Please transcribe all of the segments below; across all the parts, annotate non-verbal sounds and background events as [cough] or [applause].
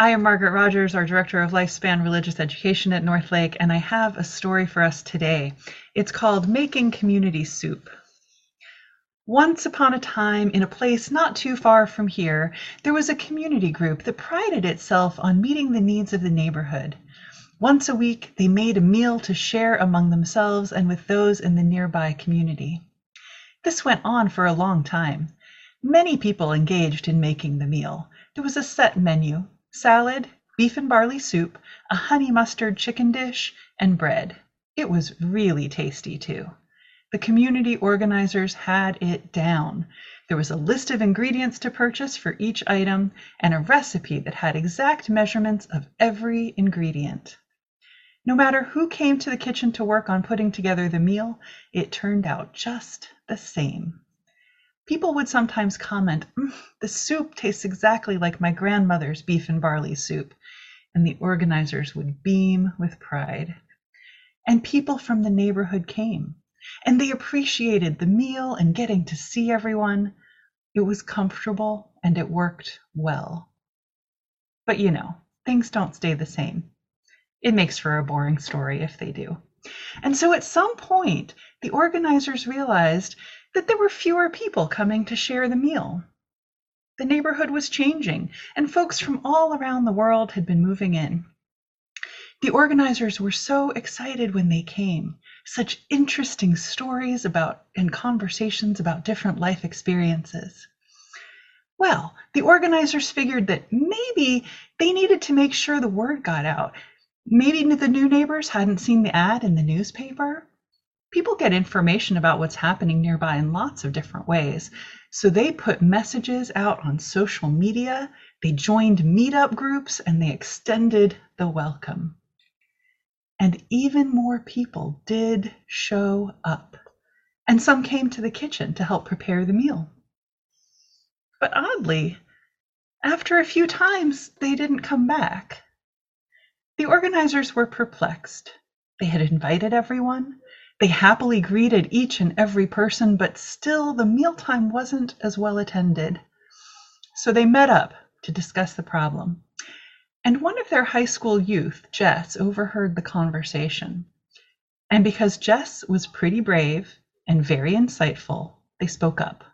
I am Margaret Rogers, our Director of Lifespan Religious Education at Northlake, and I have a story for us today. It's called Making Community Soup. Once upon a time, in a place not too far from here, there was a community group that prided itself on meeting the needs of the neighborhood. Once a week, they made a meal to share among themselves and with those in the nearby community. This went on for a long time. Many people engaged in making the meal. There was a set menu salad, beef and barley soup, a honey mustard chicken dish, and bread. It was really tasty, too. The community organizers had it down. There was a list of ingredients to purchase for each item and a recipe that had exact measurements of every ingredient. No matter who came to the kitchen to work on putting together the meal, it turned out just the same. People would sometimes comment, mm, the soup tastes exactly like my grandmother's beef and barley soup, and the organizers would beam with pride. And people from the neighborhood came, and they appreciated the meal and getting to see everyone. It was comfortable and it worked well. But you know, things don't stay the same. It makes for a boring story if they do. And so at some point, the organizers realized that there were fewer people coming to share the meal. The neighborhood was changing, and folks from all around the world had been moving in. The organizers were so excited when they came. Such interesting stories about and conversations about different life experiences. Well, the organizers figured that maybe they needed to make sure the word got out. Maybe the new neighbors hadn't seen the ad in the newspaper people get information about what's happening nearby in lots of different ways. So they put messages out on social media, they joined meetup groups, and they extended the welcome. And even more people did show up. And some came to the kitchen to help prepare the meal. But oddly, after a few times, they didn't come back. The organizers were perplexed. They had invited everyone, they happily greeted each and every person, but still the mealtime wasn't as well attended. So they met up to discuss the problem. And one of their high school youth, Jess, overheard the conversation. And because Jess was pretty brave and very insightful, they spoke up.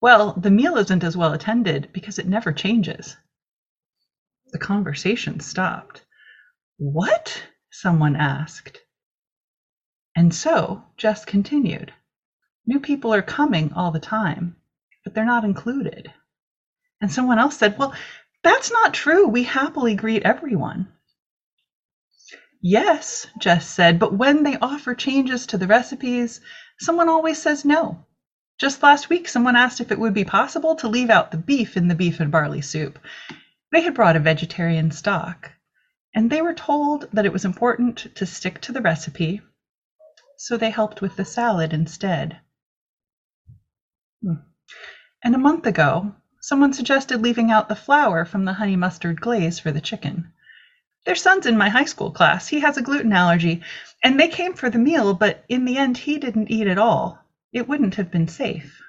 Well, the meal isn't as well attended because it never changes. The conversation stopped. What? Someone asked. And so Jess continued. New people are coming all the time, but they're not included. And someone else said, Well, that's not true. We happily greet everyone. Yes, Jess said, but when they offer changes to the recipes, someone always says no. Just last week, someone asked if it would be possible to leave out the beef in the beef and barley soup. They had brought a vegetarian stock, and they were told that it was important to stick to the recipe so they helped with the salad instead. Hmm. And a month ago, someone suggested leaving out the flour from the honey mustard glaze for the chicken. Their son's in my high school class. He has a gluten allergy, and they came for the meal, but in the end, he didn't eat at all. It wouldn't have been safe.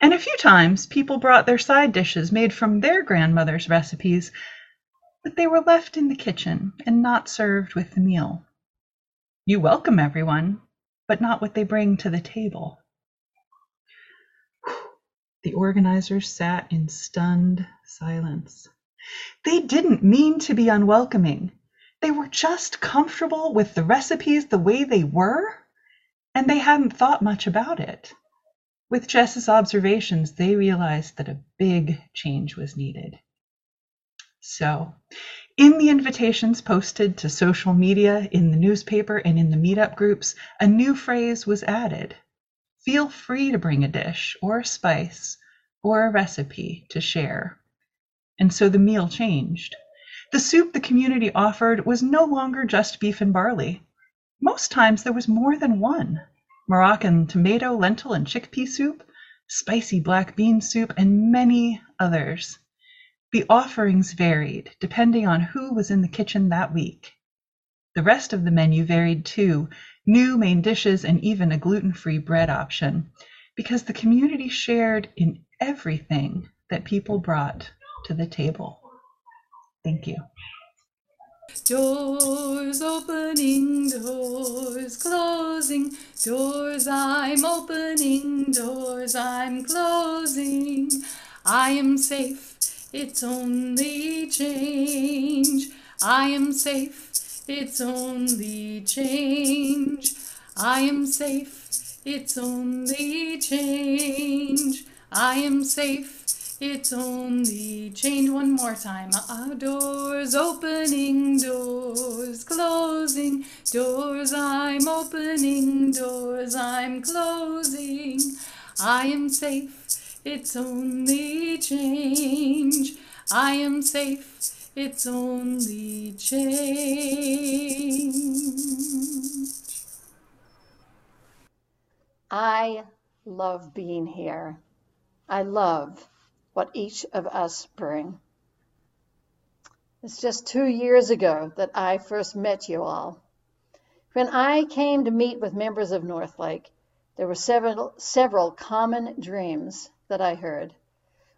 And a few times, people brought their side dishes made from their grandmother's recipes, but they were left in the kitchen and not served with the meal. You welcome everyone, but not what they bring to the table. [sighs] The organizers sat in stunned silence. They didn't mean to be unwelcoming. They were just comfortable with the recipes the way they were, and they hadn't thought much about it. With Jess's observations, they realized that a big change was needed. So, in the invitations posted to social media, in the newspaper, and in the meetup groups, a new phrase was added. Feel free to bring a dish or a spice or a recipe to share. And so the meal changed. The soup the community offered was no longer just beef and barley. Most times there was more than one Moroccan tomato, lentil, and chickpea soup, spicy black bean soup, and many others. The offerings varied, depending on who was in the kitchen that week. The rest of the menu varied too, new main dishes and even a gluten-free bread option, because the community shared in everything that people brought to the table. Thank you. Doors opening, doors closing, doors I'm opening, doors I'm closing. I am safe, it's only change. I am safe, it's only change. I am safe, it's only change. I am safe. It's only change one more time. Our doors opening, doors closing, doors I'm opening, doors I'm closing. I am safe, it's only change. I am safe, it's only change. I love being here. I love what each of us bring. It's just two years ago that I first met you all. When I came to meet with members of Northlake, there were several, several common dreams that I heard.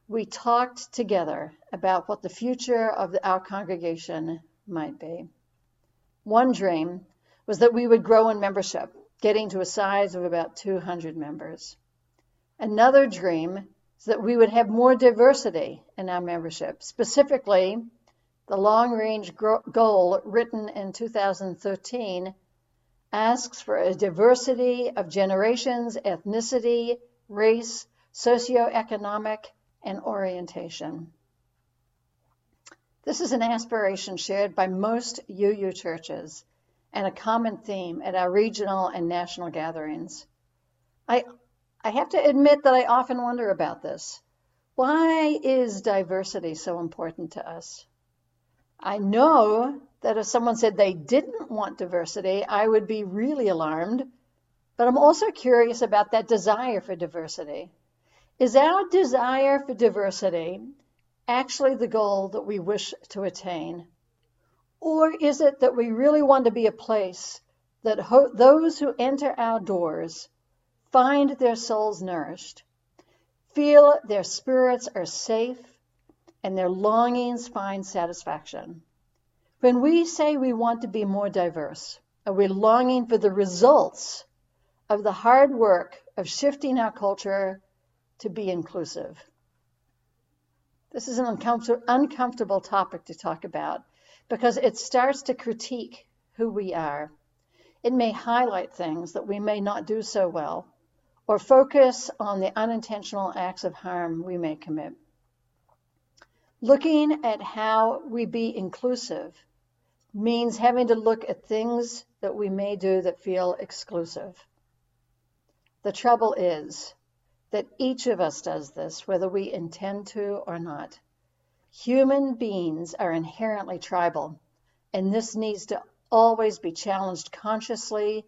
We talked together about what the future of our congregation might be. One dream was that we would grow in membership, getting to a size of about 200 members. Another dream is that we would have more diversity in our membership. Specifically, the long range goal written in 2013 asks for a diversity of generations, ethnicity, race, socioeconomic, and orientation. This is an aspiration shared by most UU churches and a common theme at our regional and national gatherings. I, I have to admit that I often wonder about this. Why is diversity so important to us? I know that if someone said they didn't want diversity, I would be really alarmed. But I'm also curious about that desire for diversity. Is our desire for diversity actually the goal that we wish to attain? Or is it that we really want to be a place that ho- those who enter our doors find their souls nourished, feel their spirits are safe, and their longings find satisfaction? When we say we want to be more diverse, are we longing for the results of the hard work of shifting our culture to be inclusive? This is an uncomfortable topic to talk about because it starts to critique who we are. It may highlight things that we may not do so well or focus on the unintentional acts of harm we may commit. Looking at how we be inclusive means having to look at things that we may do that feel exclusive. The trouble is that each of us does this, whether we intend to or not. Human beings are inherently tribal, and this needs to always be challenged consciously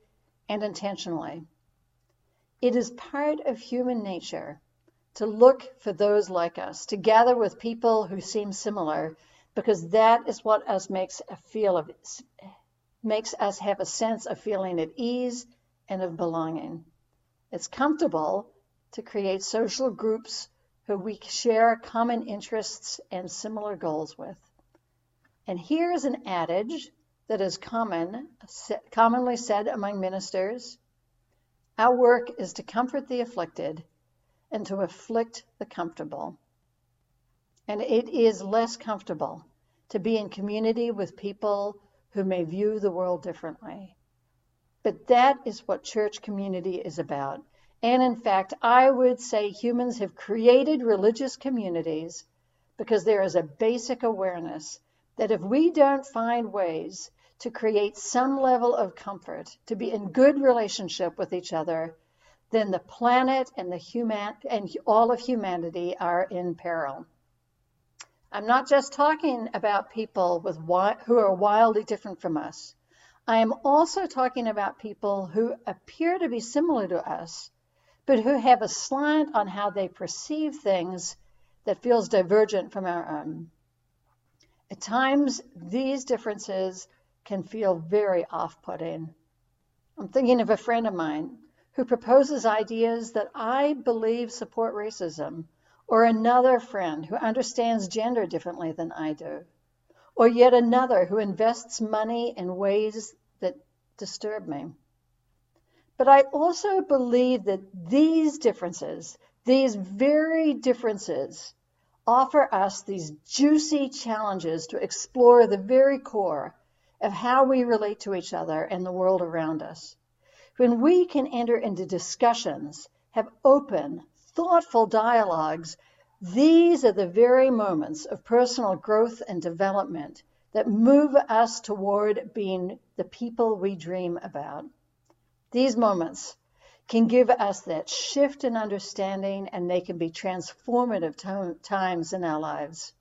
and intentionally. It is part of human nature to look for those like us, to gather with people who seem similar, because that is what us makes a feel of makes us have a sense of feeling at ease and of belonging. It's comfortable to create social groups who we share common interests and similar goals with. And here is an adage that is common, commonly said among ministers. Our work is to comfort the afflicted and to afflict the comfortable. And it is less comfortable to be in community with people who may view the world differently. But that is what church community is about. And in fact, I would say humans have created religious communities because there is a basic awareness that if we don't find ways to create some level of comfort, to be in good relationship with each other, then the planet and the human and all of humanity are in peril. I'm not just talking about people with who are wildly different from us. I am also talking about people who appear to be similar to us, but who have a slant on how they perceive things that feels divergent from our own. At times, these differences can feel very off putting. I'm thinking of a friend of mine who proposes ideas that I believe support racism, or another friend who understands gender differently than I do, or yet another who invests money in ways that disturb me. But I also believe that these differences, these very differences, offer us these juicy challenges to explore the very core of how we relate to each other and the world around us. When we can enter into discussions, have open, thoughtful dialogues, these are the very moments of personal growth and development that move us toward being the people we dream about. These moments can give us that shift in understanding and they can be transformative times in our lives.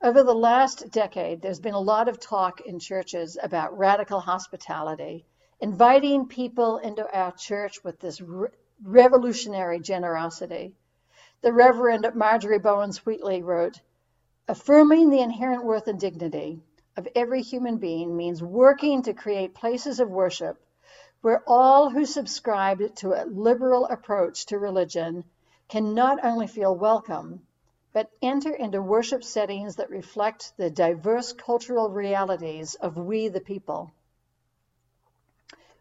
Over the last decade, there's been a lot of talk in churches about radical hospitality, inviting people into our church with this re- revolutionary generosity. The Reverend Marjorie Bowens-Wheatley wrote, Affirming the inherent worth and dignity of every human being means working to create places of worship where all who subscribe to a liberal approach to religion can not only feel welcome, but enter into worship settings that reflect the diverse cultural realities of we the people.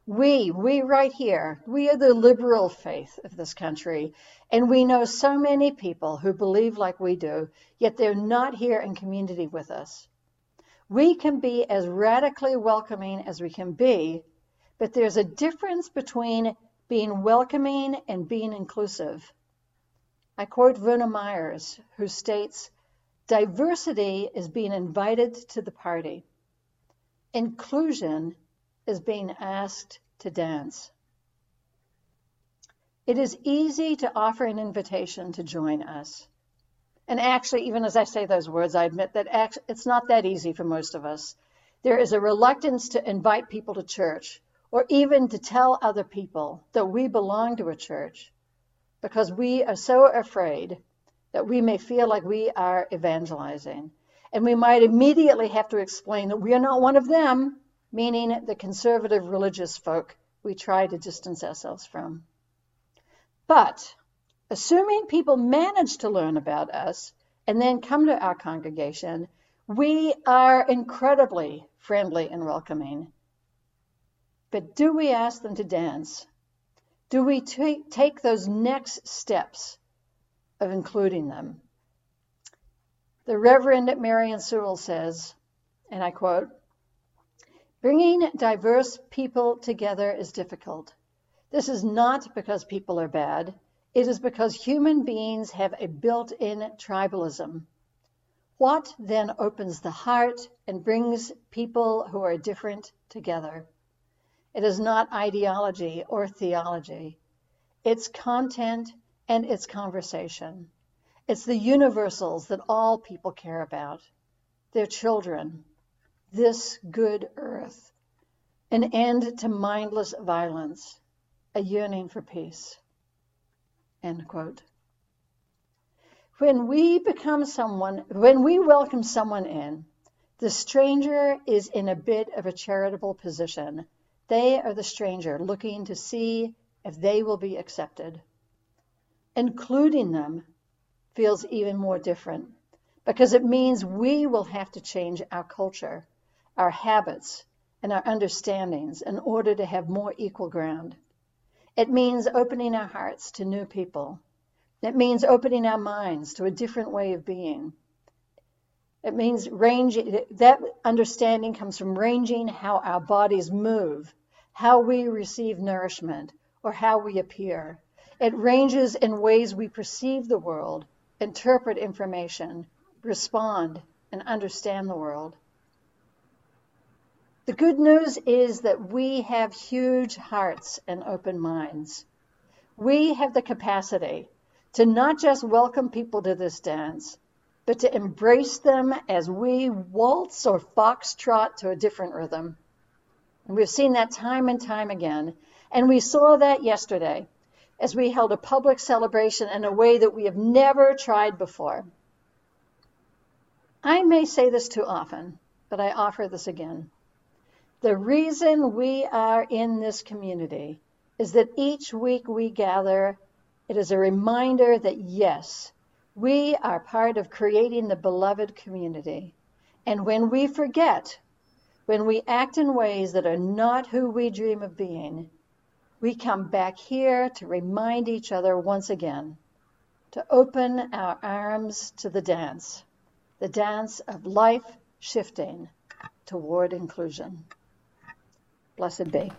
We, we right here, we are the liberal faith of this country, and we know so many people who believe like we do, yet they're not here in community with us. We can be as radically welcoming as we can be but there's a difference between being welcoming and being inclusive. I quote Verna Myers, who states diversity is being invited to the party, inclusion is being asked to dance. It is easy to offer an invitation to join us. And actually, even as I say those words, I admit that it's not that easy for most of us. There is a reluctance to invite people to church or even to tell other people that we belong to a church because we are so afraid that we may feel like we are evangelizing. And we might immediately have to explain that we are not one of them, meaning the conservative religious folk we try to distance ourselves from. But assuming people manage to learn about us and then come to our congregation, we are incredibly friendly and welcoming. But do we ask them to dance? Do we take those next steps of including them? The Reverend Marilyn Sewell says, and I quote, Bringing diverse people together is difficult. This is not because people are bad. It is because human beings have a built in tribalism. What then opens the heart and brings people who are different together? It is not ideology or theology. It's content and it's conversation. It's the universals that all people care about their children, this good earth, an end to mindless violence, a yearning for peace. End quote. When we become someone, when we welcome someone in, the stranger is in a bit of a charitable position they are the stranger looking to see if they will be accepted. Including them feels even more different because it means we will have to change our culture, our habits, and our understandings in order to have more equal ground. It means opening our hearts to new people. It means opening our minds to a different way of being. It means ranging, that understanding comes from ranging how our bodies move, how we receive nourishment, or how we appear. It ranges in ways we perceive the world, interpret information, respond, and understand the world. The good news is that we have huge hearts and open minds. We have the capacity to not just welcome people to this dance, but to embrace them as we waltz or foxtrot to a different rhythm. And we've seen that time and time again. And we saw that yesterday as we held a public celebration in a way that we have never tried before. I may say this too often, but I offer this again. The reason we are in this community is that each week we gather, it is a reminder that yes, we are part of creating the beloved community. And when we forget, when we act in ways that are not who we dream of being, we come back here to remind each other once again to open our arms to the dance, the dance of life shifting toward inclusion. Blessed be.